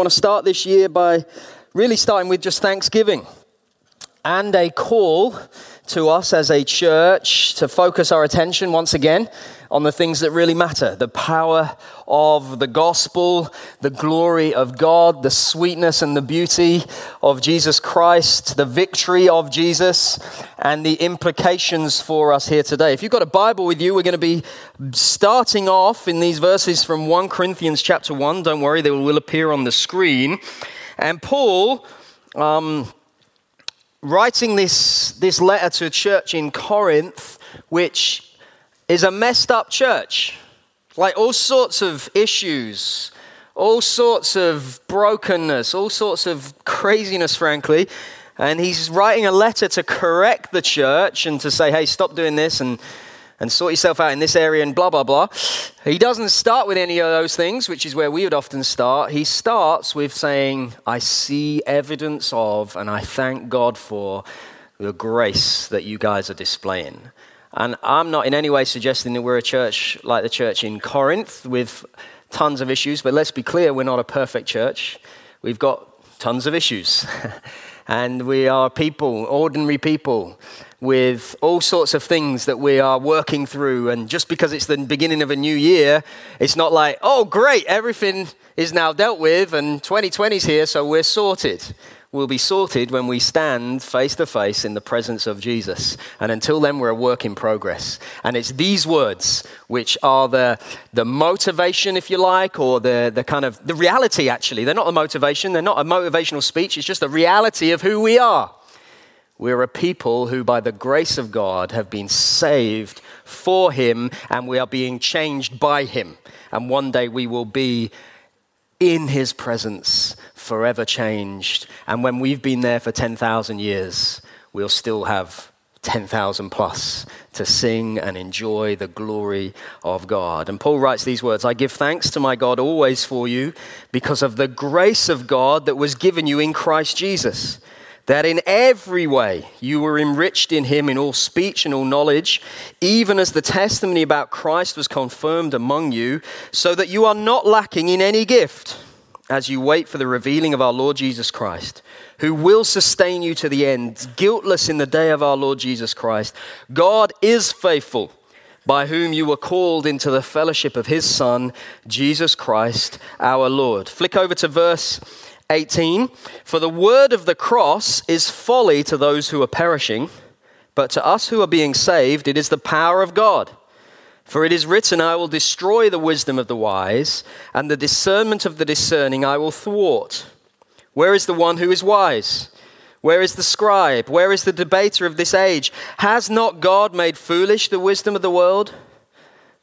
want to start this year by really starting with just thanksgiving and a call to us as a church to focus our attention once again on the things that really matter the power of the gospel, the glory of God, the sweetness and the beauty of Jesus Christ, the victory of Jesus, and the implications for us here today. If you've got a Bible with you, we're going to be starting off in these verses from 1 Corinthians chapter 1. Don't worry, they will appear on the screen. And Paul, um, writing this, this letter to a church in Corinth, which is a messed up church. Like all sorts of issues, all sorts of brokenness, all sorts of craziness, frankly. And he's writing a letter to correct the church and to say, hey, stop doing this and, and sort yourself out in this area and blah, blah, blah. He doesn't start with any of those things, which is where we would often start. He starts with saying, I see evidence of and I thank God for the grace that you guys are displaying. And I'm not in any way suggesting that we're a church like the church in Corinth with tons of issues, but let's be clear, we're not a perfect church. We've got tons of issues. and we are people, ordinary people, with all sorts of things that we are working through. And just because it's the beginning of a new year, it's not like, oh, great, everything is now dealt with and 2020's here, so we're sorted We'll be sorted when we stand face to face in the presence of Jesus. And until then, we're a work in progress. And it's these words which are the, the motivation, if you like, or the, the kind of the reality, actually. They're not a motivation, they're not a motivational speech, it's just a reality of who we are. We're a people who, by the grace of God, have been saved for Him, and we are being changed by Him. And one day we will be in his presence, forever changed. And when we've been there for 10,000 years, we'll still have 10,000 plus to sing and enjoy the glory of God. And Paul writes these words I give thanks to my God always for you because of the grace of God that was given you in Christ Jesus that in every way you were enriched in him in all speech and all knowledge, even as the testimony about Christ was confirmed among you, so that you are not lacking in any gift as you wait for the revealing of our Lord Jesus Christ, who will sustain you to the end, guiltless in the day of our Lord Jesus Christ. God is faithful. By whom you were called into the fellowship of his Son, Jesus Christ our Lord. Flick over to verse 18 For the word of the cross is folly to those who are perishing, but to us who are being saved, it is the power of God. For it is written, I will destroy the wisdom of the wise, and the discernment of the discerning I will thwart. Where is the one who is wise? Where is the scribe? Where is the debater of this age? Has not God made foolish the wisdom of the world?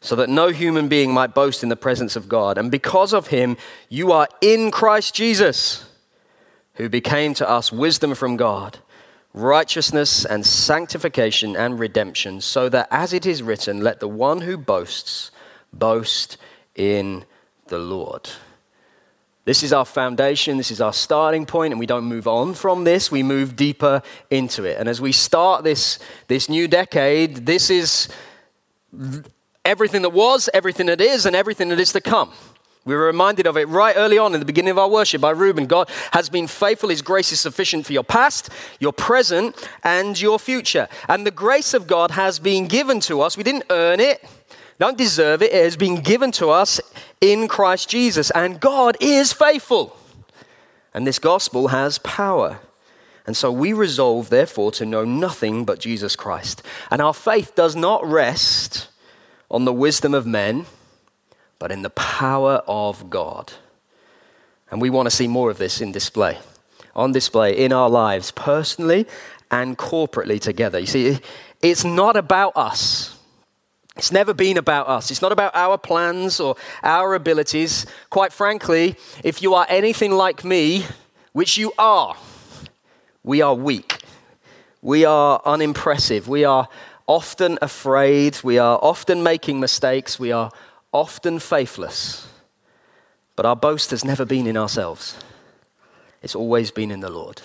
so that no human being might boast in the presence of God. And because of him, you are in Christ Jesus, who became to us wisdom from God, righteousness and sanctification and redemption, so that as it is written, let the one who boasts boast in the Lord. This is our foundation, this is our starting point, and we don't move on from this, we move deeper into it. And as we start this, this new decade, this is everything that was, everything that is, and everything that is to come. We were reminded of it right early on in the beginning of our worship by Reuben. God has been faithful. His grace is sufficient for your past, your present, and your future. And the grace of God has been given to us. We didn't earn it, don't deserve it. It has been given to us in Christ Jesus. And God is faithful. And this gospel has power. And so we resolve, therefore, to know nothing but Jesus Christ. And our faith does not rest on the wisdom of men, but in the power of God. And we want to see more of this in display, on display in our lives, personally and corporately together. You see, it's not about us. It's never been about us. It's not about our plans or our abilities. Quite frankly, if you are anything like me, which you are, we are weak. We are unimpressive. We are often afraid. We are often making mistakes. We are often faithless. But our boast has never been in ourselves, it's always been in the Lord.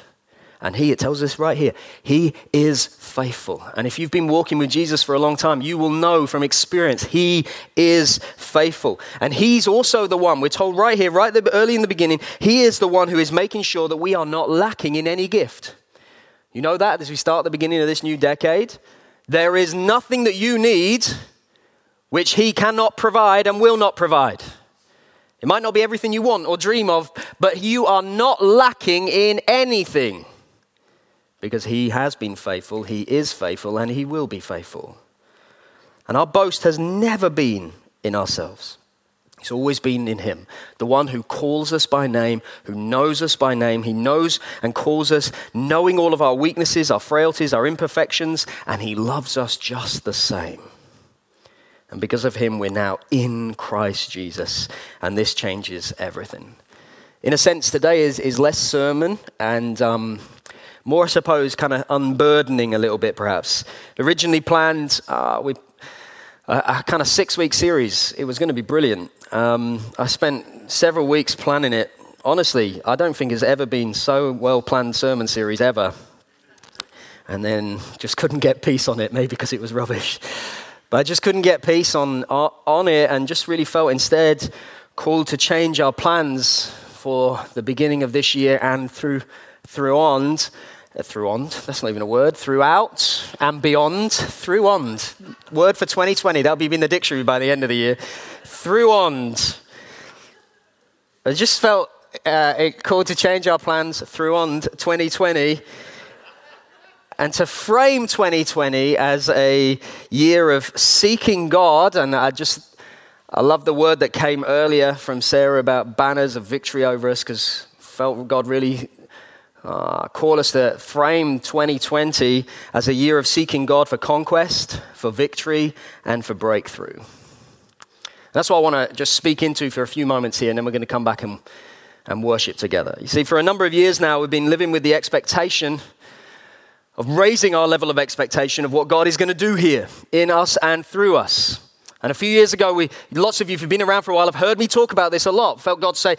And he, it tells us right here, he is faithful. And if you've been walking with Jesus for a long time, you will know from experience, he is faithful. And he's also the one, we're told right here, right early in the beginning, he is the one who is making sure that we are not lacking in any gift. You know that as we start the beginning of this new decade? There is nothing that you need which he cannot provide and will not provide. It might not be everything you want or dream of, but you are not lacking in anything because he has been faithful, he is faithful, and he will be faithful. And our boast has never been in ourselves. It's always been in Him, the one who calls us by name, who knows us by name. He knows and calls us, knowing all of our weaknesses, our frailties, our imperfections, and He loves us just the same. And because of Him, we're now in Christ Jesus, and this changes everything. In a sense, today is, is less sermon and um, more, I suppose, kind of unburdening a little bit, perhaps. Originally planned, uh, we, a, a kind of six week series. It was going to be brilliant. Um, I spent several weeks planning it. Honestly, I don't think it's ever been so well planned sermon series ever. And then just couldn't get peace on it, maybe because it was rubbish. But I just couldn't get peace on, on it and just really felt instead called to change our plans for the beginning of this year and through, through on through that's not even a word, throughout and beyond, through. Word for 2020, that'll be in the dictionary by the end of the year. Through. I just felt uh, it called to change our plans through on 2020 and to frame 2020 as a year of seeking God. And I just, I love the word that came earlier from Sarah about banners of victory over us because felt God really uh, call us to frame 2020 as a year of seeking God for conquest, for victory, and for breakthrough. That's what I want to just speak into for a few moments here, and then we're going to come back and, and worship together. You see, for a number of years now, we've been living with the expectation of raising our level of expectation of what God is going to do here in us and through us. And a few years ago, we, lots of you, if you've been around for a while, have heard me talk about this a lot. Felt God say,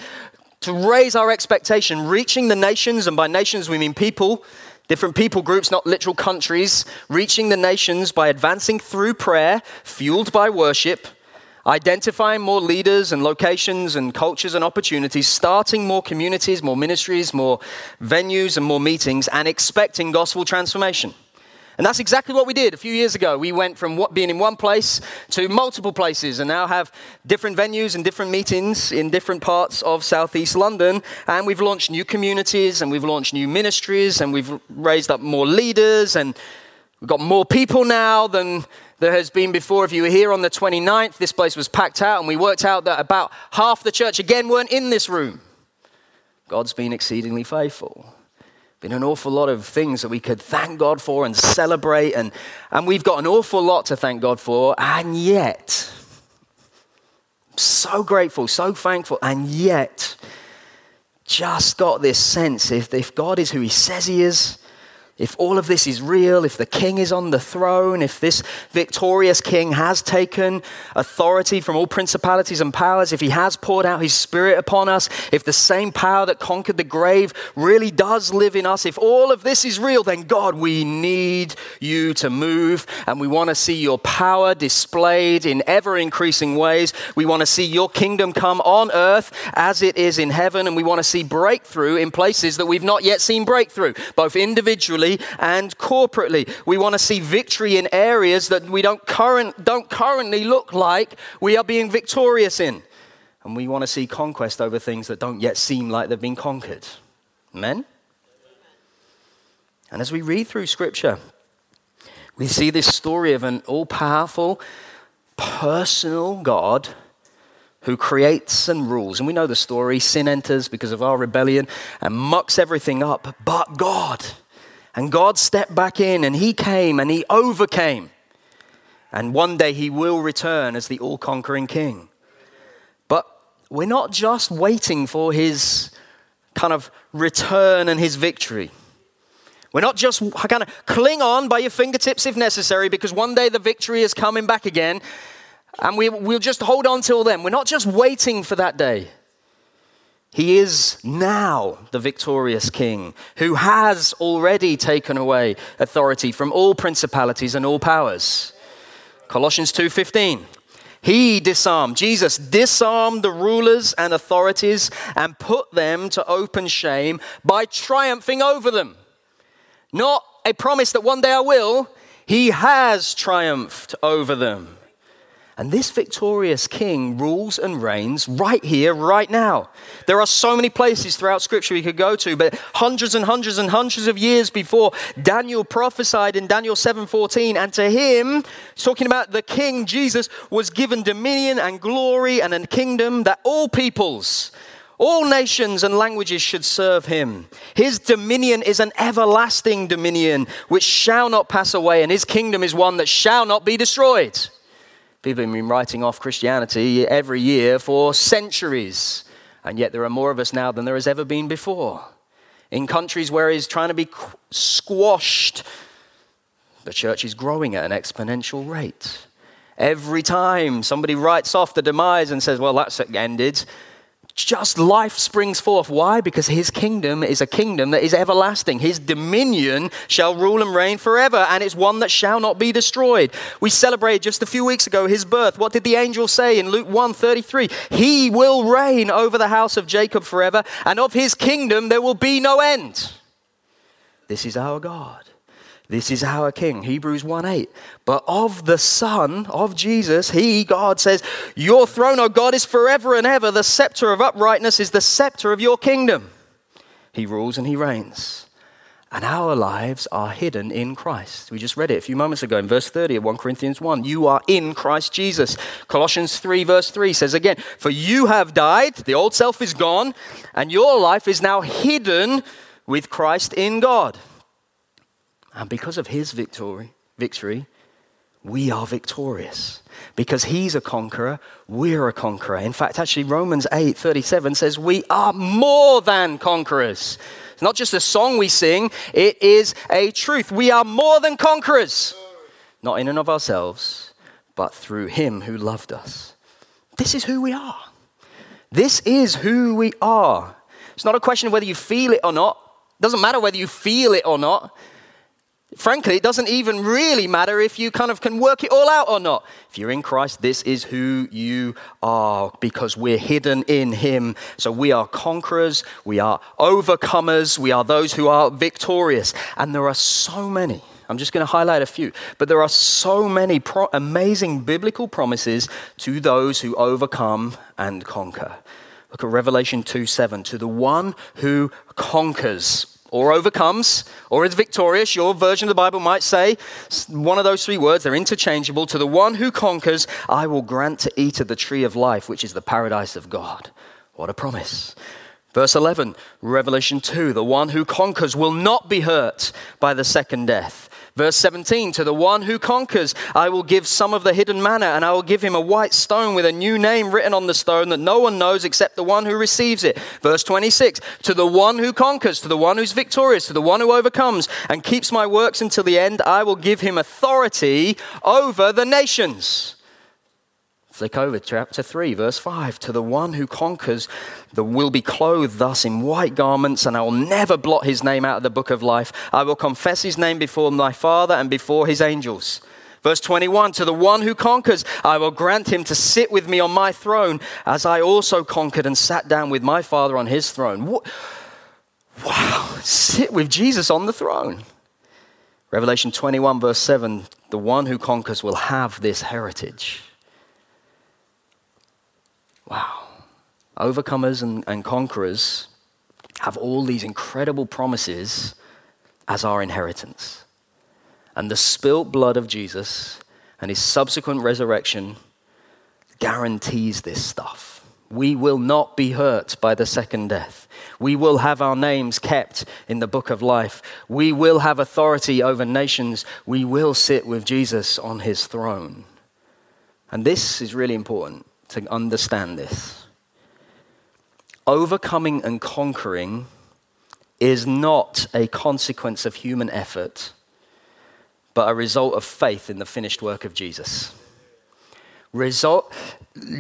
to raise our expectation, reaching the nations, and by nations we mean people, different people groups, not literal countries, reaching the nations by advancing through prayer, fueled by worship, identifying more leaders and locations and cultures and opportunities, starting more communities, more ministries, more venues, and more meetings, and expecting gospel transformation. And that's exactly what we did a few years ago. We went from being in one place to multiple places and now have different venues and different meetings in different parts of southeast London. And we've launched new communities and we've launched new ministries and we've raised up more leaders and we've got more people now than there has been before. If you were here on the 29th, this place was packed out and we worked out that about half the church again weren't in this room. God's been exceedingly faithful been an awful lot of things that we could thank God for and celebrate, and, and we've got an awful lot to thank God for, and yet, so grateful, so thankful, and yet, just got this sense if, if God is who He says He is, if all of this is real, if the king is on the throne, if this victorious king has taken authority from all principalities and powers, if he has poured out his spirit upon us, if the same power that conquered the grave really does live in us, if all of this is real, then God, we need you to move and we want to see your power displayed in ever increasing ways. We want to see your kingdom come on earth as it is in heaven, and we want to see breakthrough in places that we've not yet seen breakthrough, both individually individually and corporately. We want to see victory in areas that we don't, current, don't currently look like we are being victorious in. And we want to see conquest over things that don't yet seem like they've been conquered. Amen? And as we read through Scripture, we see this story of an all powerful, personal God who creates and rules. And we know the story sin enters because of our rebellion and mucks everything up. But God, and God stepped back in and He came and He overcame. And one day He will return as the all conquering King. But we're not just waiting for His kind of return and His victory. We're not just kind of cling on by your fingertips if necessary because one day the victory is coming back again and we, we'll just hold on till then. We're not just waiting for that day. He is now the victorious king who has already taken away authority from all principalities and all powers. Colossians 2:15. He disarmed, Jesus disarmed the rulers and authorities and put them to open shame by triumphing over them. Not a promise that one day I will, he has triumphed over them. And this victorious king rules and reigns right here, right now. There are so many places throughout scripture we could go to, but hundreds and hundreds and hundreds of years before Daniel prophesied in Daniel 7:14, and to him, talking about the king Jesus, was given dominion and glory and a kingdom that all peoples all nations and languages should serve him. His dominion is an everlasting dominion which shall not pass away, and his kingdom is one that shall not be destroyed. People have been writing off Christianity every year for centuries, and yet there are more of us now than there has ever been before. In countries where he's trying to be squashed, the church is growing at an exponential rate. Every time somebody writes off the demise and says, Well, that's ended, just life springs forth. Why? Because his kingdom is a kingdom that is everlasting. His dominion shall rule and reign forever, and it's one that shall not be destroyed. We celebrated just a few weeks ago his birth. What did the angel say in Luke 1:33? He will reign over the house of Jacob forever, and of his kingdom there will be no end. This is our God. This is our King, Hebrews 1 8. But of the Son, of Jesus, He, God, says, Your throne, O God, is forever and ever. The scepter of uprightness is the scepter of your kingdom. He rules and He reigns. And our lives are hidden in Christ. We just read it a few moments ago in verse 30 of 1 Corinthians 1. You are in Christ Jesus. Colossians 3, verse 3 says again, For you have died, the old self is gone, and your life is now hidden with Christ in God. And because of his victory, victory, we are victorious. Because he's a conqueror, we're a conqueror. In fact, actually, Romans 8 37 says, We are more than conquerors. It's not just a song we sing, it is a truth. We are more than conquerors. Not in and of ourselves, but through him who loved us. This is who we are. This is who we are. It's not a question of whether you feel it or not. It doesn't matter whether you feel it or not. Frankly, it doesn't even really matter if you kind of can work it all out or not. If you're in Christ, this is who you are because we're hidden in Him. So we are conquerors, we are overcomers, we are those who are victorious. And there are so many. I'm just going to highlight a few, but there are so many pro- amazing biblical promises to those who overcome and conquer. Look at Revelation 2 7. To the one who conquers or overcomes or is victorious. Your version of the Bible might say one of those three words, they're interchangeable. To the one who conquers, I will grant to eat of the tree of life, which is the paradise of God. What a promise. Verse 11, Revelation 2 the one who conquers will not be hurt by the second death. Verse 17, to the one who conquers, I will give some of the hidden manna, and I will give him a white stone with a new name written on the stone that no one knows except the one who receives it. Verse 26, to the one who conquers, to the one who's victorious, to the one who overcomes and keeps my works until the end, I will give him authority over the nations. Flick over to chapter 3, verse 5. To the one who conquers, the will be clothed thus in white garments, and I will never blot his name out of the book of life. I will confess his name before my Father and before his angels. Verse 21 To the one who conquers, I will grant him to sit with me on my throne, as I also conquered and sat down with my Father on his throne. What? Wow, sit with Jesus on the throne. Revelation 21, verse 7 The one who conquers will have this heritage. Wow. Overcomers and, and conquerors have all these incredible promises as our inheritance. And the spilt blood of Jesus and his subsequent resurrection guarantees this stuff. We will not be hurt by the second death. We will have our names kept in the book of life. We will have authority over nations. We will sit with Jesus on his throne. And this is really important to understand this. Overcoming and conquering is not a consequence of human effort, but a result of faith in the finished work of Jesus. Result,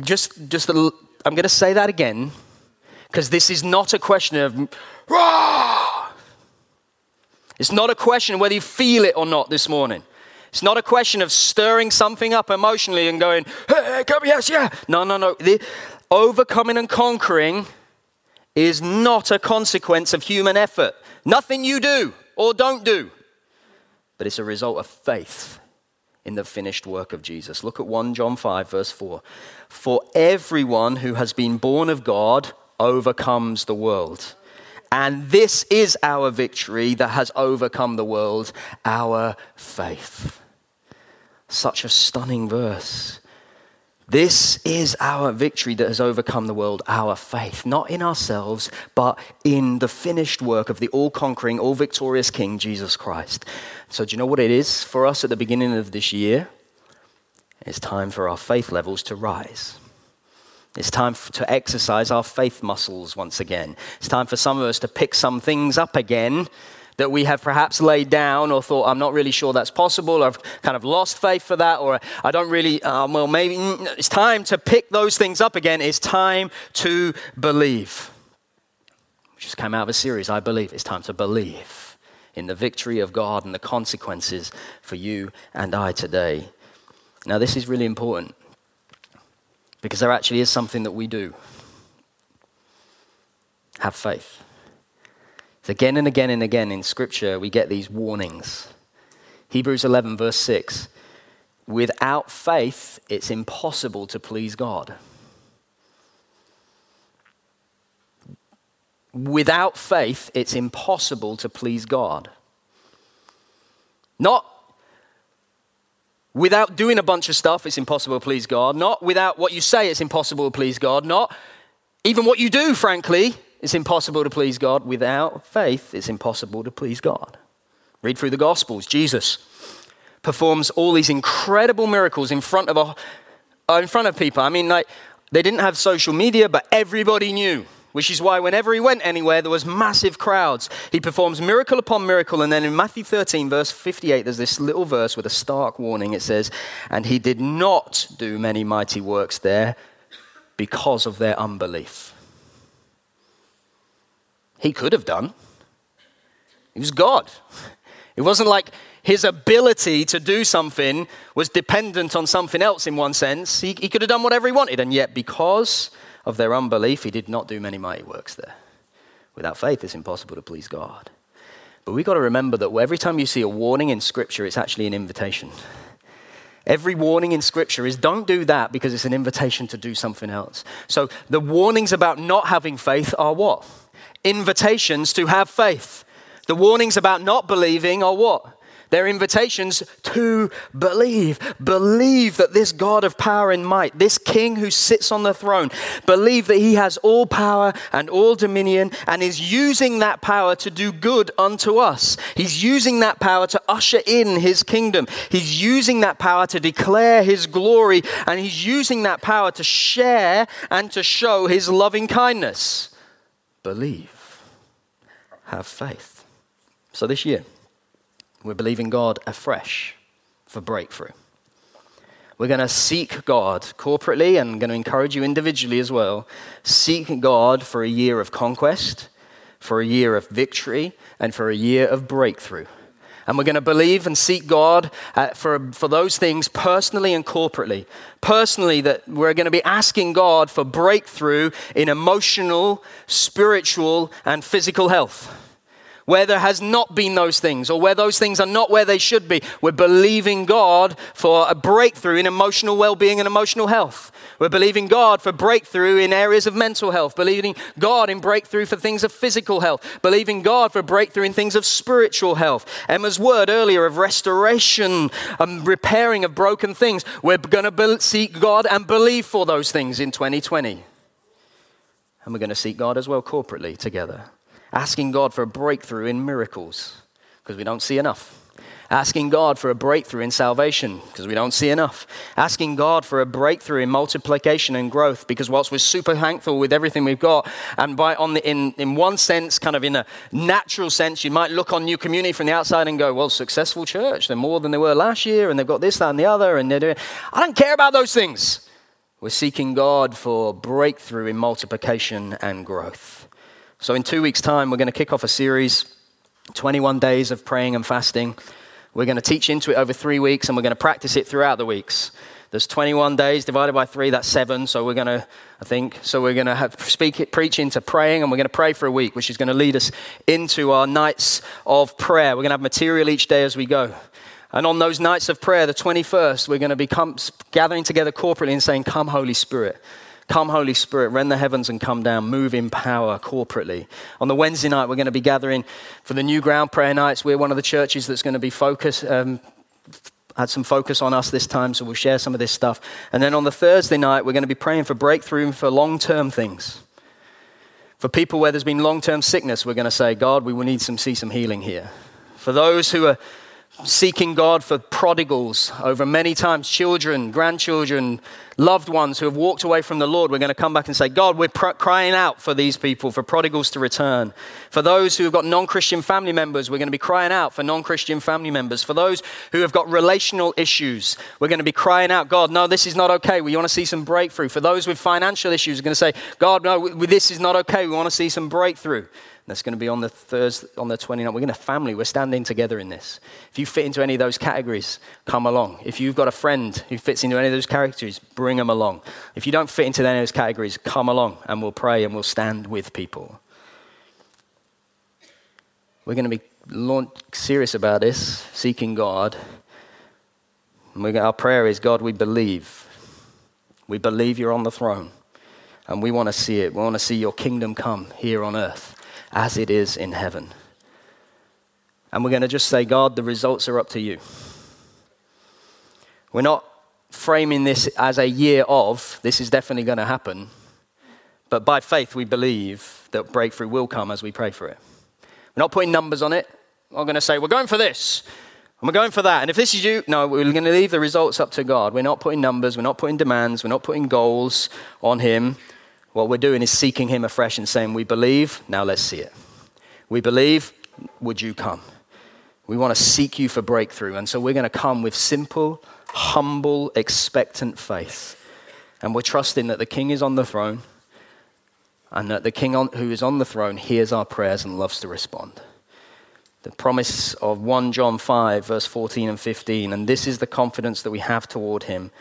just, just, I'm going to say that again, because this is not a question of, Rah! it's not a question whether you feel it or not this morning. It's not a question of stirring something up emotionally and going, hey, come, yes, yeah. No, no, no. The overcoming and conquering is not a consequence of human effort. Nothing you do or don't do, but it's a result of faith in the finished work of Jesus. Look at 1 John 5, verse 4. For everyone who has been born of God overcomes the world. And this is our victory that has overcome the world, our faith. Such a stunning verse. This is our victory that has overcome the world, our faith, not in ourselves, but in the finished work of the all conquering, all victorious King, Jesus Christ. So, do you know what it is for us at the beginning of this year? It's time for our faith levels to rise. It's time to exercise our faith muscles once again. It's time for some of us to pick some things up again that we have perhaps laid down or thought, I'm not really sure that's possible, I've kind of lost faith for that, or I don't really, um, well, maybe mm, it's time to pick those things up again. It's time to believe. We just came out of a series, I believe. It's time to believe in the victory of God and the consequences for you and I today. Now, this is really important because there actually is something that we do have faith. Again and again and again in Scripture, we get these warnings. Hebrews 11, verse 6 Without faith, it's impossible to please God. Without faith, it's impossible to please God. Not without doing a bunch of stuff, it's impossible to please God. Not without what you say, it's impossible to please God. Not even what you do, frankly, it's impossible to please God. Without faith, it's impossible to please God. Read through the Gospels. Jesus performs all these incredible miracles in front of, a, uh, in front of people. I mean, like, they didn't have social media, but everybody knew which is why whenever he went anywhere, there was massive crowds. He performs miracle upon miracle, and then in Matthew 13, verse 58, there's this little verse with a stark warning. It says, And he did not do many mighty works there because of their unbelief. He could have done. He was God. It wasn't like his ability to do something was dependent on something else in one sense. He, he could have done whatever he wanted, and yet, because of their unbelief, he did not do many mighty works there. Without faith, it's impossible to please God. But we've got to remember that every time you see a warning in Scripture, it's actually an invitation. Every warning in Scripture is don't do that because it's an invitation to do something else. So the warnings about not having faith are what? Invitations to have faith. The warnings about not believing are what? They're invitations to believe. Believe that this God of power and might, this King who sits on the throne, believe that he has all power and all dominion and is using that power to do good unto us. He's using that power to usher in his kingdom. He's using that power to declare his glory and he's using that power to share and to show his loving kindness. Believe have faith. So this year, we're believing God afresh for breakthrough. We're going to seek God corporately and going to encourage you individually as well. Seek God for a year of conquest, for a year of victory, and for a year of breakthrough. And we're going to believe and seek God uh, for, for those things personally and corporately. Personally, that we're going to be asking God for breakthrough in emotional, spiritual, and physical health. Where there has not been those things or where those things are not where they should be. We're believing God for a breakthrough in emotional well being and emotional health. We're believing God for breakthrough in areas of mental health, believing God in breakthrough for things of physical health, believing God for breakthrough in things of spiritual health. Emma's word earlier of restoration and repairing of broken things. We're going to seek God and believe for those things in 2020. And we're going to seek God as well corporately together asking God for a breakthrough in miracles because we don't see enough. Asking God for a breakthrough in salvation because we don't see enough. Asking God for a breakthrough in multiplication and growth because whilst we're super thankful with everything we've got, and by on the, in, in one sense, kind of in a natural sense, you might look on New Community from the outside and go, well, successful church, they're more than they were last year, and they've got this, that, and the other, and they're doing. I don't care about those things. We're seeking God for breakthrough in multiplication and growth. So, in two weeks' time, we're going to kick off a series 21 days of praying and fasting. We're going to teach into it over three weeks and we're going to practice it throughout the weeks. There's 21 days divided by three, that's seven. So we're going to, I think, so we're going to have, speak it, preach into praying, and we're going to pray for a week, which is going to lead us into our nights of prayer. We're going to have material each day as we go. And on those nights of prayer, the 21st, we're going to be gathering together corporately and saying, Come, Holy Spirit. Come, Holy Spirit, rend the heavens and come down, move in power corporately. On the Wednesday night, we're going to be gathering for the new ground prayer nights. We're one of the churches that's going to be focused, um, had some focus on us this time, so we'll share some of this stuff. And then on the Thursday night, we're going to be praying for breakthrough for long term things. For people where there's been long term sickness, we're going to say, God, we will need some see some healing here. For those who are seeking God for prodigals over many times, children, grandchildren, loved ones who have walked away from the Lord, we're going to come back and say, God, we're pr- crying out for these people, for prodigals to return. For those who have got non Christian family members, we're going to be crying out for non Christian family members. For those who have got relational issues, we're going to be crying out, God, no, this is not okay. We want to see some breakthrough. For those with financial issues, we're going to say, God, no, this is not okay. We want to see some breakthrough. That's going to be on the Thursday, on the 29th. We're going to family. We're standing together in this. If you fit into any of those categories, come along. If you've got a friend who fits into any of those categories, bring them along. If you don't fit into any of those categories, come along and we'll pray and we'll stand with people. We're going to be serious about this, seeking God. our prayer is God, we believe. We believe you're on the throne. And we want to see it. We want to see your kingdom come here on earth as it is in heaven. And we're going to just say, God, the results are up to you. We're not framing this as a year of, this is definitely going to happen. But by faith, we believe that breakthrough will come as we pray for it. We're not putting numbers on it. We're going to say, we're going for this, and we're going for that. And if this is you, no, we're going to leave the results up to God. We're not putting numbers, we're not putting demands, we're not putting goals on Him. What we're doing is seeking Him afresh and saying, We believe, now let's see it. We believe, would you come? We want to seek you for breakthrough. And so we're going to come with simple, humble, expectant faith. And we're trusting that the King is on the throne and that the King on, who is on the throne hears our prayers and loves to respond. The promise of 1 John 5, verse 14 and 15. And this is the confidence that we have toward him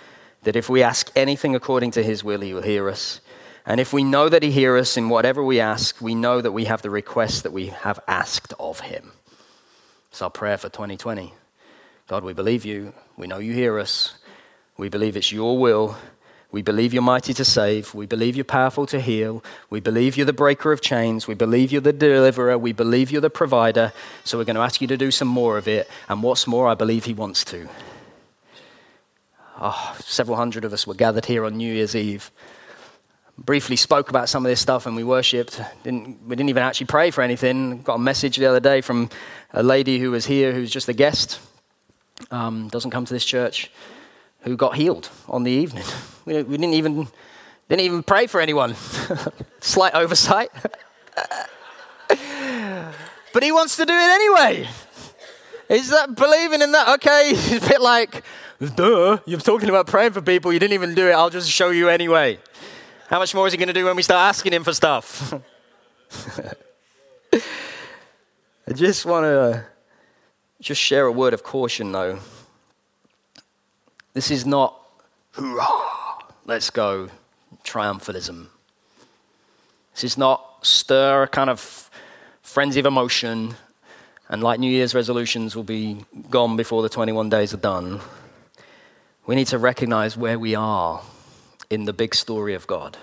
that if we ask anything according to his will, he will hear us. And if we know that He hears us in whatever we ask, we know that we have the request that we have asked of Him. It's our prayer for 2020. God, we believe you. We know you hear us. We believe it's your will. We believe you're mighty to save. We believe you're powerful to heal. We believe you're the breaker of chains. We believe you're the deliverer. We believe you're the provider. So we're going to ask you to do some more of it. And what's more, I believe He wants to. Oh, several hundred of us were gathered here on New Year's Eve briefly spoke about some of this stuff and we worshipped. Didn't, we didn't even actually pray for anything. Got a message the other day from a lady who was here who's just a guest, um, doesn't come to this church, who got healed on the evening. We, we didn't, even, didn't even pray for anyone. Slight oversight. but he wants to do it anyway. Is that believing in that? Okay, it's a bit like, duh, you're talking about praying for people, you didn't even do it, I'll just show you anyway. How much more is he going to do when we start asking him for stuff? I just want to just share a word of caution, though. This is not hoorah, let's go, triumphalism. This is not stir a kind of frenzy of emotion and like New Year's resolutions will be gone before the 21 days are done, we need to recognize where we are in the big story of God.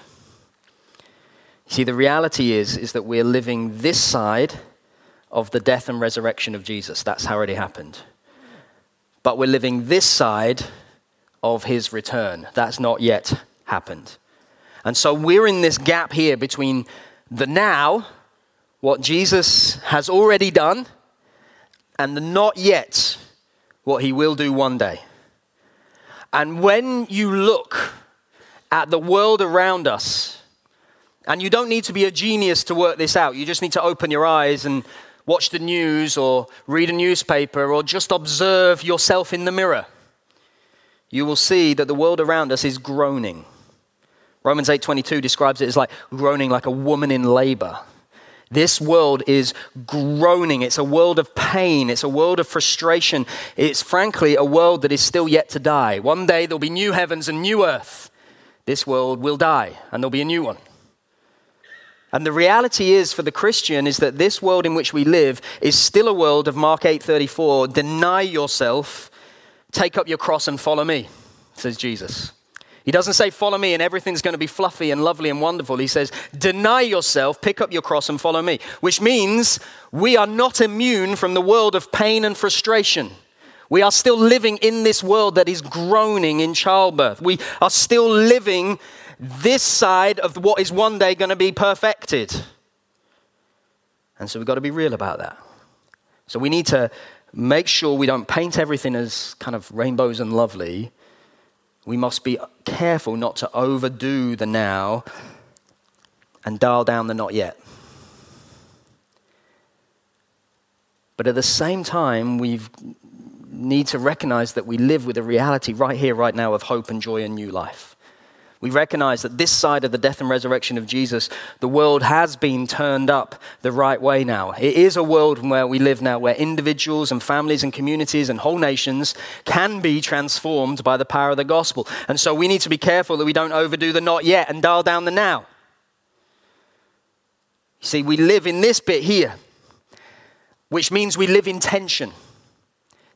See, the reality is, is that we're living this side of the death and resurrection of Jesus. That's how already happened. But we're living this side of his return. That's not yet happened. And so we're in this gap here between the now, what Jesus has already done, and the not yet, what he will do one day. And when you look at the world around us, and you don't need to be a genius to work this out, you just need to open your eyes and watch the news or read a newspaper or just observe yourself in the mirror. You will see that the world around us is groaning. Romans 8:22 describes it as like groaning like a woman in labor. This world is groaning. It's a world of pain. It's a world of frustration. It's frankly a world that is still yet to die. One day there'll be new heavens and new earth. This world will die and there'll be a new one. And the reality is for the Christian is that this world in which we live is still a world of Mark 8:34, deny yourself, take up your cross and follow me, says Jesus. He doesn't say, Follow me and everything's going to be fluffy and lovely and wonderful. He says, Deny yourself, pick up your cross and follow me, which means we are not immune from the world of pain and frustration. We are still living in this world that is groaning in childbirth. We are still living this side of what is one day going to be perfected. And so we've got to be real about that. So we need to make sure we don't paint everything as kind of rainbows and lovely we must be careful not to overdo the now and dial down the not yet. But at the same time, we need to recognize that we live with a reality right here, right now of hope and joy and new life. We recognize that this side of the death and resurrection of Jesus, the world has been turned up the right way now. It is a world where we live now, where individuals and families and communities and whole nations can be transformed by the power of the gospel. And so we need to be careful that we don't overdo the not yet and dial down the now. You see, we live in this bit here, which means we live in tension.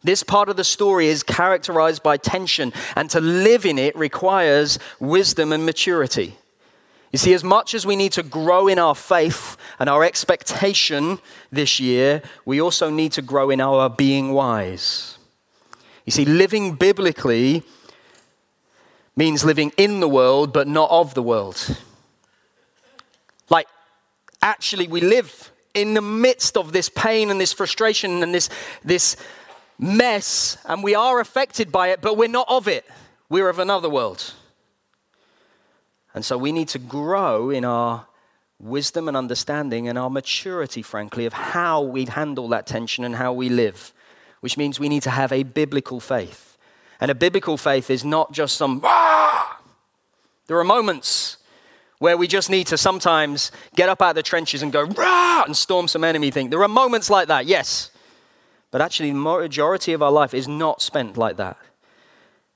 This part of the story is characterized by tension, and to live in it requires wisdom and maturity. You see, as much as we need to grow in our faith and our expectation this year, we also need to grow in our being wise. You see, living biblically means living in the world, but not of the world. Like, actually, we live in the midst of this pain and this frustration and this, this mess and we are affected by it, but we're not of it. We're of another world. And so we need to grow in our wisdom and understanding and our maturity, frankly, of how we handle that tension and how we live, which means we need to have a biblical faith. And a biblical faith is not just some, ah! there are moments where we just need to sometimes get up out of the trenches and go, rah, and storm some enemy thing. There are moments like that, yes. But actually, the majority of our life is not spent like that.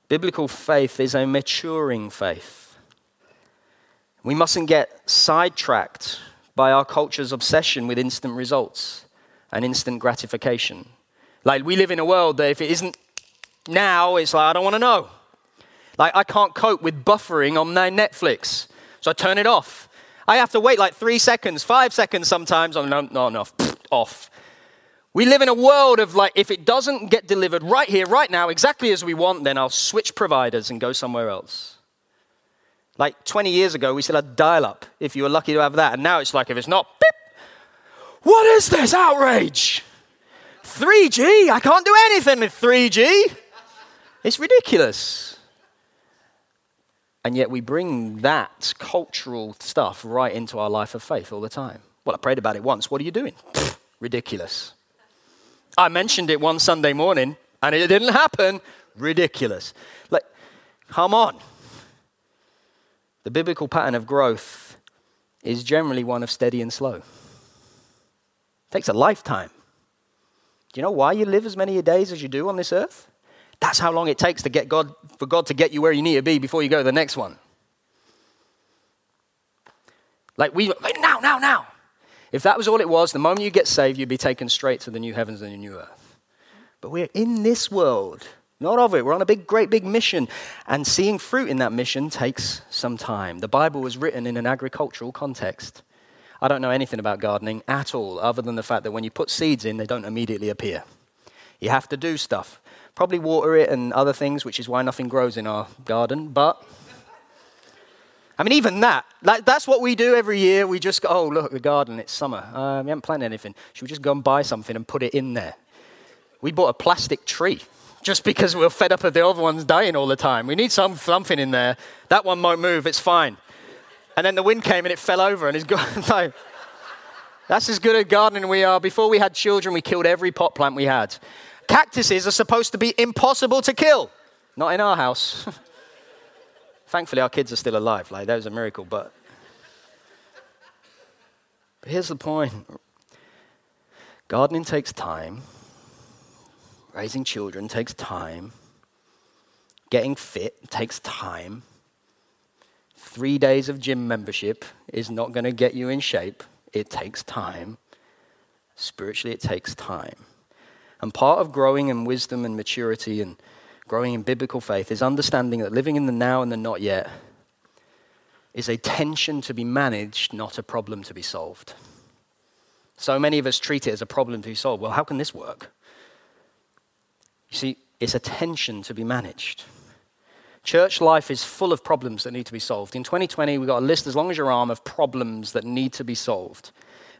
Biblical faith is a maturing faith. We mustn't get sidetracked by our culture's obsession with instant results and instant gratification. Like, we live in a world that if it isn't now, it's like, I don't want to know. Like, I can't cope with buffering on my Netflix, so I turn it off. I have to wait like three seconds, five seconds sometimes. I'm no, no, no, off. We live in a world of like, if it doesn't get delivered right here, right now, exactly as we want, then I'll switch providers and go somewhere else. Like 20 years ago, we still had dial up, if you were lucky to have that. And now it's like, if it's not, beep, what is this outrage? 3G? I can't do anything with 3G. It's ridiculous. And yet we bring that cultural stuff right into our life of faith all the time. Well, I prayed about it once. What are you doing? ridiculous. I mentioned it one Sunday morning and it didn't happen. Ridiculous. Like, come on. The biblical pattern of growth is generally one of steady and slow. It takes a lifetime. Do you know why you live as many days as you do on this earth? That's how long it takes to get God, for God to get you where you need to be before you go to the next one. Like we, now, now, now. If that was all it was, the moment you get saved, you'd be taken straight to the new heavens and the new earth. But we're in this world, not of it. We're on a big, great big mission. And seeing fruit in that mission takes some time. The Bible was written in an agricultural context. I don't know anything about gardening at all, other than the fact that when you put seeds in, they don't immediately appear. You have to do stuff. Probably water it and other things, which is why nothing grows in our garden. But, I mean, even that, like, that's what we do every year. We just go, oh, look, the garden, it's summer. Uh, we haven't planted anything. Should we just go and buy something and put it in there? We bought a plastic tree just because we're fed up of the other ones dying all the time. We need some, something in there. That one won't move, it's fine. And then the wind came and it fell over and it's gone. no. That's as good at gardening we are. Before we had children, we killed every pot plant we had. Cactuses are supposed to be impossible to kill. Not in our house. Thankfully, our kids are still alive. Like, that was a miracle. But, but here's the point gardening takes time, raising children takes time, getting fit takes time. Three days of gym membership is not going to get you in shape. It takes time. Spiritually, it takes time. And part of growing in wisdom and maturity and growing in biblical faith is understanding that living in the now and the not yet is a tension to be managed, not a problem to be solved. So many of us treat it as a problem to be solved. Well, how can this work? You see, it's a tension to be managed. Church life is full of problems that need to be solved. In 2020, we've got a list as long as your arm of problems that need to be solved.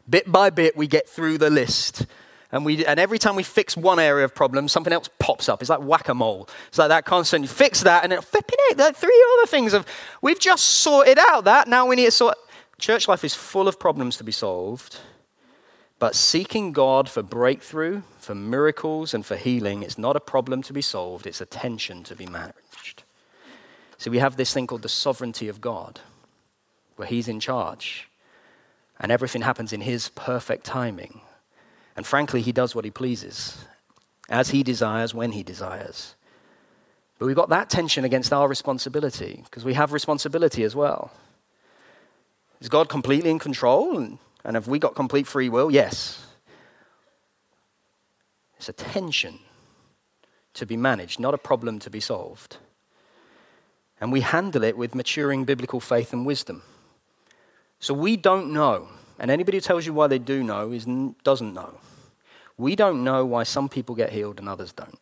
Bit by bit, we get through the list. And, we, and every time we fix one area of problem, something else pops up. It's like whack a mole. It's like that constant. You fix that, and then flipping it. Like three other things of we've just sorted out that. Now we need to sort. Church life is full of problems to be solved. But seeking God for breakthrough, for miracles, and for healing is not a problem to be solved, it's a tension to be managed. So we have this thing called the sovereignty of God, where He's in charge, and everything happens in His perfect timing. And frankly, He does what He pleases, as He desires, when He desires. But we've got that tension against our responsibility, because we have responsibility as well. Is God completely in control? And, have we got complete free will? Yes. It's a tension to be managed, not a problem to be solved. And we handle it with maturing biblical faith and wisdom. So we don't know, and anybody who tells you why they do know is, doesn't know. We don't know why some people get healed and others don't.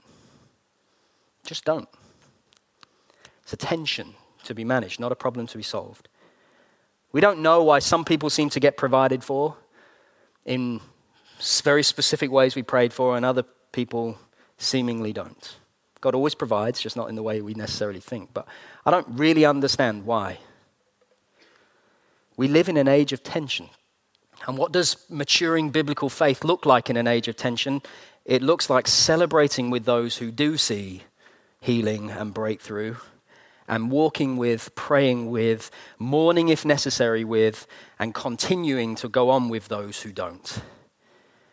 Just don't. It's a tension to be managed, not a problem to be solved. We don't know why some people seem to get provided for in very specific ways we prayed for, and other people seemingly don't. God always provides, just not in the way we necessarily think. But I don't really understand why. We live in an age of tension. And what does maturing biblical faith look like in an age of tension? It looks like celebrating with those who do see healing and breakthrough, and walking with, praying with, mourning if necessary with, and continuing to go on with those who don't.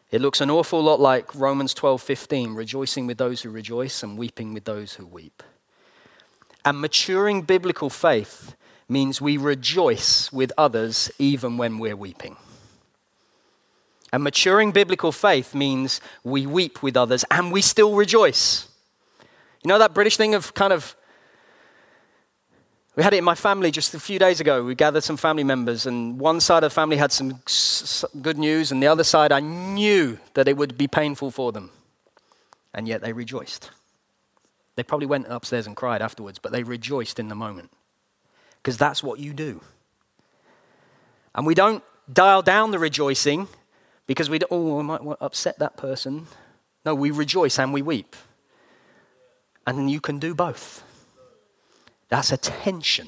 It looks an awful lot like Romans 12:15, rejoicing with those who rejoice and weeping with those who weep. And maturing biblical faith means we rejoice with others even when we're weeping. And maturing biblical faith means we weep with others and we still rejoice. You know that British thing of kind of we had it in my family just a few days ago. We gathered some family members, and one side of the family had some good news, and the other side, I knew that it would be painful for them. And yet they rejoiced. They probably went upstairs and cried afterwards, but they rejoiced in the moment. Because that's what you do. And we don't dial down the rejoicing because oh, we, oh, I might upset that person. No, we rejoice and we weep. And you can do both. That's a tension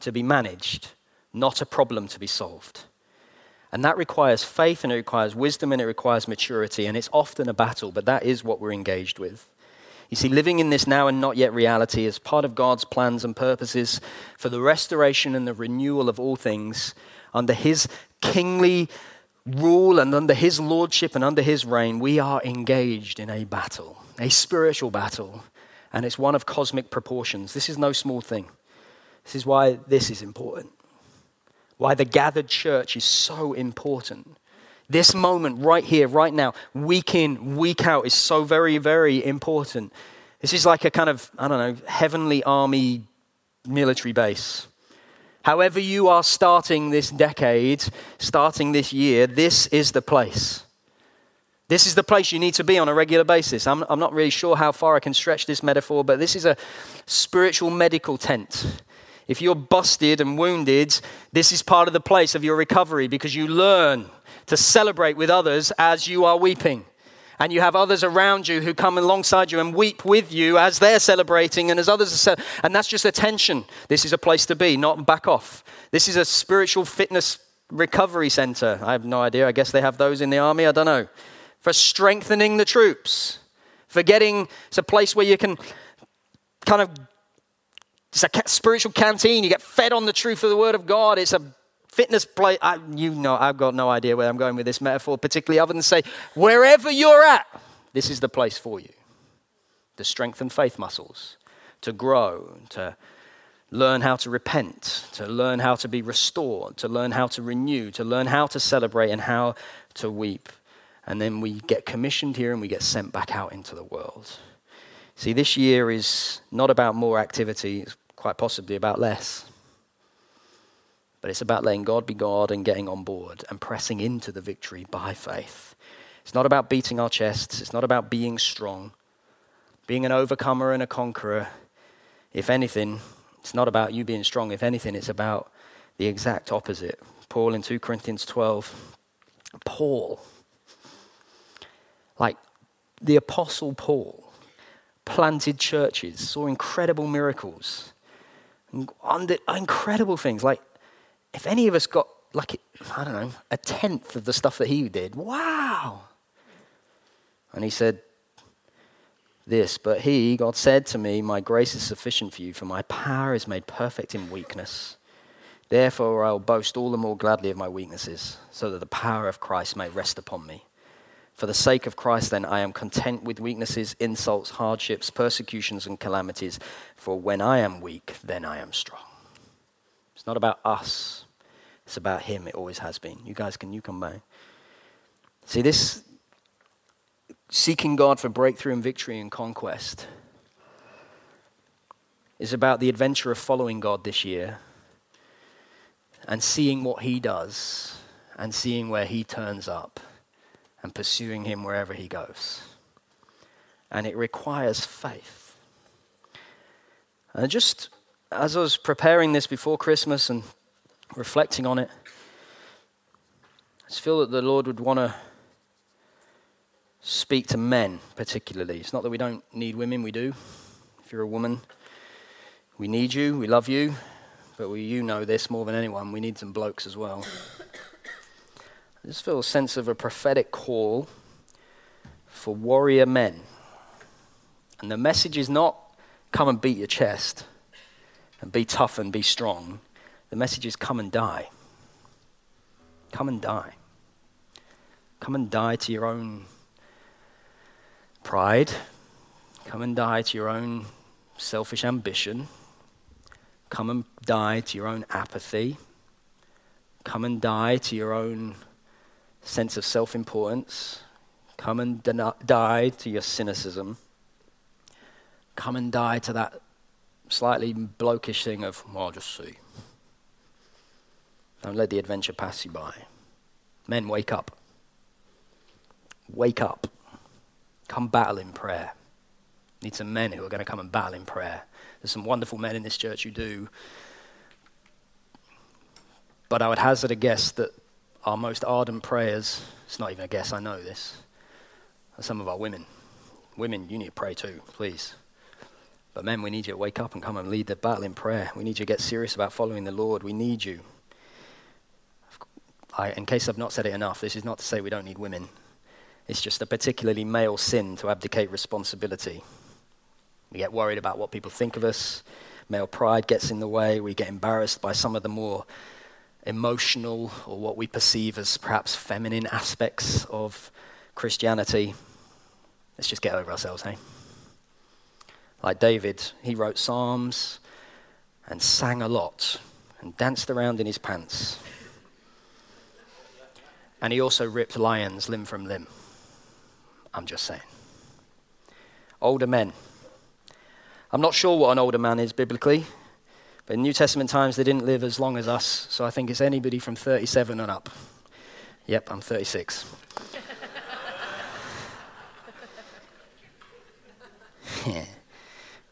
to be managed, not a problem to be solved. And that requires faith and it requires wisdom and it requires maturity. And it's often a battle, but that is what we're engaged with. You see, living in this now and not yet reality is part of God's plans and purposes for the restoration and the renewal of all things under His kingly rule and under His lordship and under His reign. We are engaged in a battle, a spiritual battle and it's one of cosmic proportions. This is no small thing. This is why this is important. Why the gathered church is so important. This moment right here, right now, week in, week out, is so very, very important. This is like a kind of, I don't know, heavenly army military base. However, you are starting this decade, starting this year, this is the place. This is the place you need to be on a regular basis. I'm, I'm not really sure how far I can stretch this metaphor, but this is a spiritual medical tent. If you're busted and wounded, this is part of the place of your recovery because you learn to celebrate with others as you are weeping. And you have others around you who come alongside you and weep with you as they're celebrating and as others are celebrating. And that's just attention. This is a place to be, not back off. This is a spiritual fitness recovery center. I have no idea. I guess they have those in the army. I don't know for strengthening the troops, for getting, it's a place where you can kind of, it's a spiritual canteen. You get fed on the truth of the Word of God. It's a fitness place. I, you know, I've got no idea where I'm going with this metaphor, particularly other than say, wherever you're at, this is the place for you to strengthen faith muscles, to grow, to learn how to repent, to learn how to be restored, to learn how to renew, to learn how to celebrate and how to weep and then we get commissioned here and we get sent back out into the world. See, this year is not about more activity, it's quite possibly about less. But it's about letting God be God and getting on board and pressing into the victory by faith. It's not about beating our chests, it's not about being strong, being an overcomer and a conqueror. If anything, it's not about you being strong. If anything, it's about the exact opposite. Paul in 2 Corinthians 12. Paul, like the Apostle Paul planted churches, saw incredible miracles, incredible things. Like, if any of us got, like, I don't know, a tenth of the stuff that he did, wow. And he said, this, but he, God said to me, My grace is sufficient for you, for my power is made perfect in weakness. Therefore, I'll boast all the more gladly of my weaknesses, so that the power of Christ may rest upon me. For the sake of Christ, then, I am content with weaknesses, insults, hardships, persecutions, and calamities. For when I am weak, then I am strong. Not about us, it's about Him. It always has been. You guys, can you come back? See, this seeking God for breakthrough and victory and conquest is about the adventure of following God this year and seeing what He does and seeing where He turns up and pursuing Him wherever He goes. And it requires faith. And just as I was preparing this before Christmas and reflecting on it, I just feel that the Lord would want to speak to men particularly. It's not that we don't need women, we do. If you're a woman, we need you, we love you, but we, you know this more than anyone. We need some blokes as well. I just feel a sense of a prophetic call for warrior men. And the message is not come and beat your chest and be tough and be strong. The message is come and die. Come and die. Come and die to your own pride. Come and die to your own selfish ambition. Come and die to your own apathy. Come and die to your own sense of self importance. Come and die to your cynicism. Come and die to that slightly blokish thing of, well, I'll just see. Don't let the adventure pass you by. Men, wake up. Wake up. Come battle in prayer. Need some men who are going to come and battle in prayer. There's some wonderful men in this church who do. But I would hazard a guess that our most ardent prayers, it's not even a guess, I know this, are some of our women. Women, you need to pray too, please. But men, we need you to wake up and come and lead the battle in prayer. We need you to get serious about following the Lord. We need you. I, in case I've not said it enough, this is not to say we don't need women. It's just a particularly male sin to abdicate responsibility. We get worried about what people think of us. Male pride gets in the way. We get embarrassed by some of the more emotional or what we perceive as perhaps feminine aspects of Christianity. Let's just get over ourselves, hey? Like David, he wrote Psalms and sang a lot and danced around in his pants. And he also ripped lions limb from limb. I'm just saying. Older men. I'm not sure what an older man is biblically, but in New Testament times they didn't live as long as us, so I think it's anybody from 37 and up. Yep, I'm 36.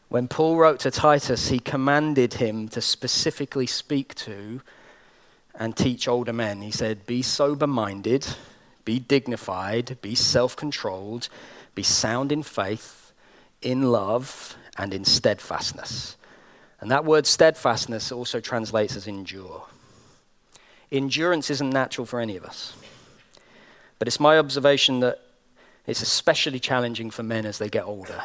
when Paul wrote to Titus, he commanded him to specifically speak to and teach older men. He said, Be sober minded, be dignified, be self controlled, be sound in faith, in love, and in steadfastness. And that word steadfastness also translates as endure. Endurance isn't natural for any of us. But it's my observation that it's especially challenging for men as they get older.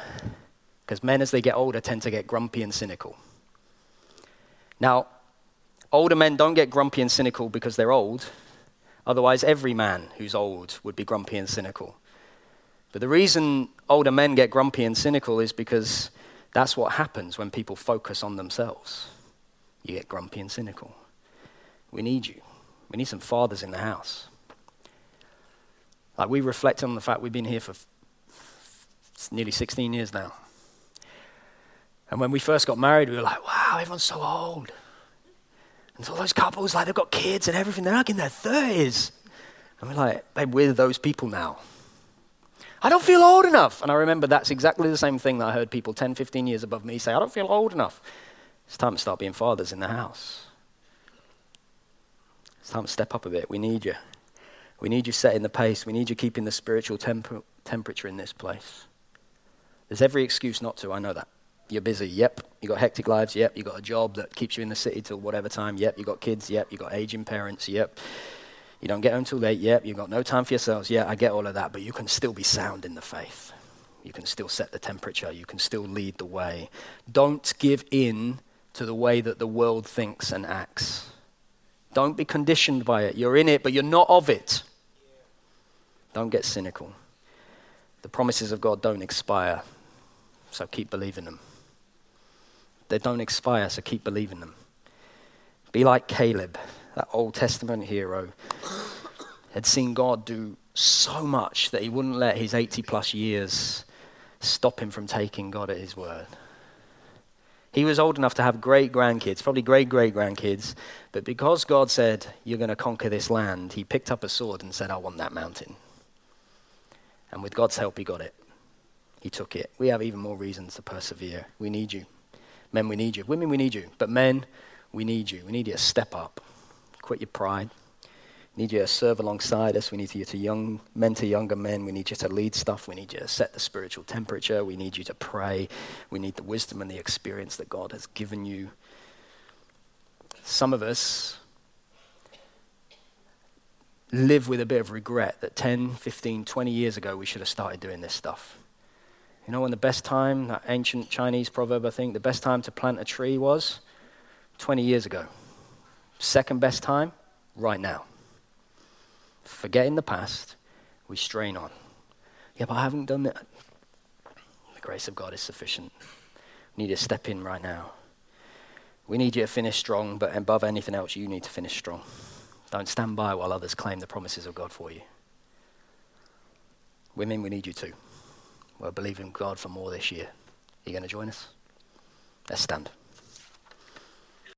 Because men, as they get older, tend to get grumpy and cynical. Now, older men don't get grumpy and cynical because they're old. Otherwise, every man who's old would be grumpy and cynical. But the reason older men get grumpy and cynical is because that's what happens when people focus on themselves. You get grumpy and cynical. We need you. We need some fathers in the house. Like we reflect on the fact we've been here for nearly 16 years now. And when we first got married, we were like, wow, everyone's so old. And so all those couples, like, they've got kids and everything, they're like in their 30s. And we're like, babe, we're those people now. I don't feel old enough. And I remember that's exactly the same thing that I heard people 10, 15 years above me say, I don't feel old enough. It's time to start being fathers in the house. It's time to step up a bit. We need you. We need you setting the pace. We need you keeping the spiritual temp- temperature in this place. There's every excuse not to, I know that. You're busy. Yep. You got hectic lives. Yep. You got a job that keeps you in the city till whatever time. Yep. You got kids. Yep. You got aging parents. Yep. You don't get home too late. Yep. You've got no time for yourselves. Yeah, I get all of that. But you can still be sound in the faith. You can still set the temperature. You can still lead the way. Don't give in to the way that the world thinks and acts. Don't be conditioned by it. You're in it, but you're not of it. Don't get cynical. The promises of God don't expire, so keep believing them. They don't expire, so keep believing them. Be like Caleb, that Old Testament hero, had seen God do so much that he wouldn't let his 80 plus years stop him from taking God at his word. He was old enough to have great grandkids, probably great great grandkids, but because God said, You're going to conquer this land, he picked up a sword and said, I want that mountain. And with God's help, he got it. He took it. We have even more reasons to persevere. We need you. Men, we need you. Women, we need you. But men, we need you. We need you to step up. Quit your pride. We need you to serve alongside us. We need you to young, mentor younger men. We need you to lead stuff. We need you to set the spiritual temperature. We need you to pray. We need the wisdom and the experience that God has given you. Some of us live with a bit of regret that 10, 15, 20 years ago we should have started doing this stuff. You know when the best time, that ancient Chinese proverb, I think, the best time to plant a tree was 20 years ago. Second best time, right now. Forgetting the past, we strain on. Yeah, but I haven't done that. The grace of God is sufficient. We need to step in right now. We need you to finish strong, but above anything else, you need to finish strong. Don't stand by while others claim the promises of God for you. Women, we need you too. We're believing God for more this year. Are you going to join us? Let's stand.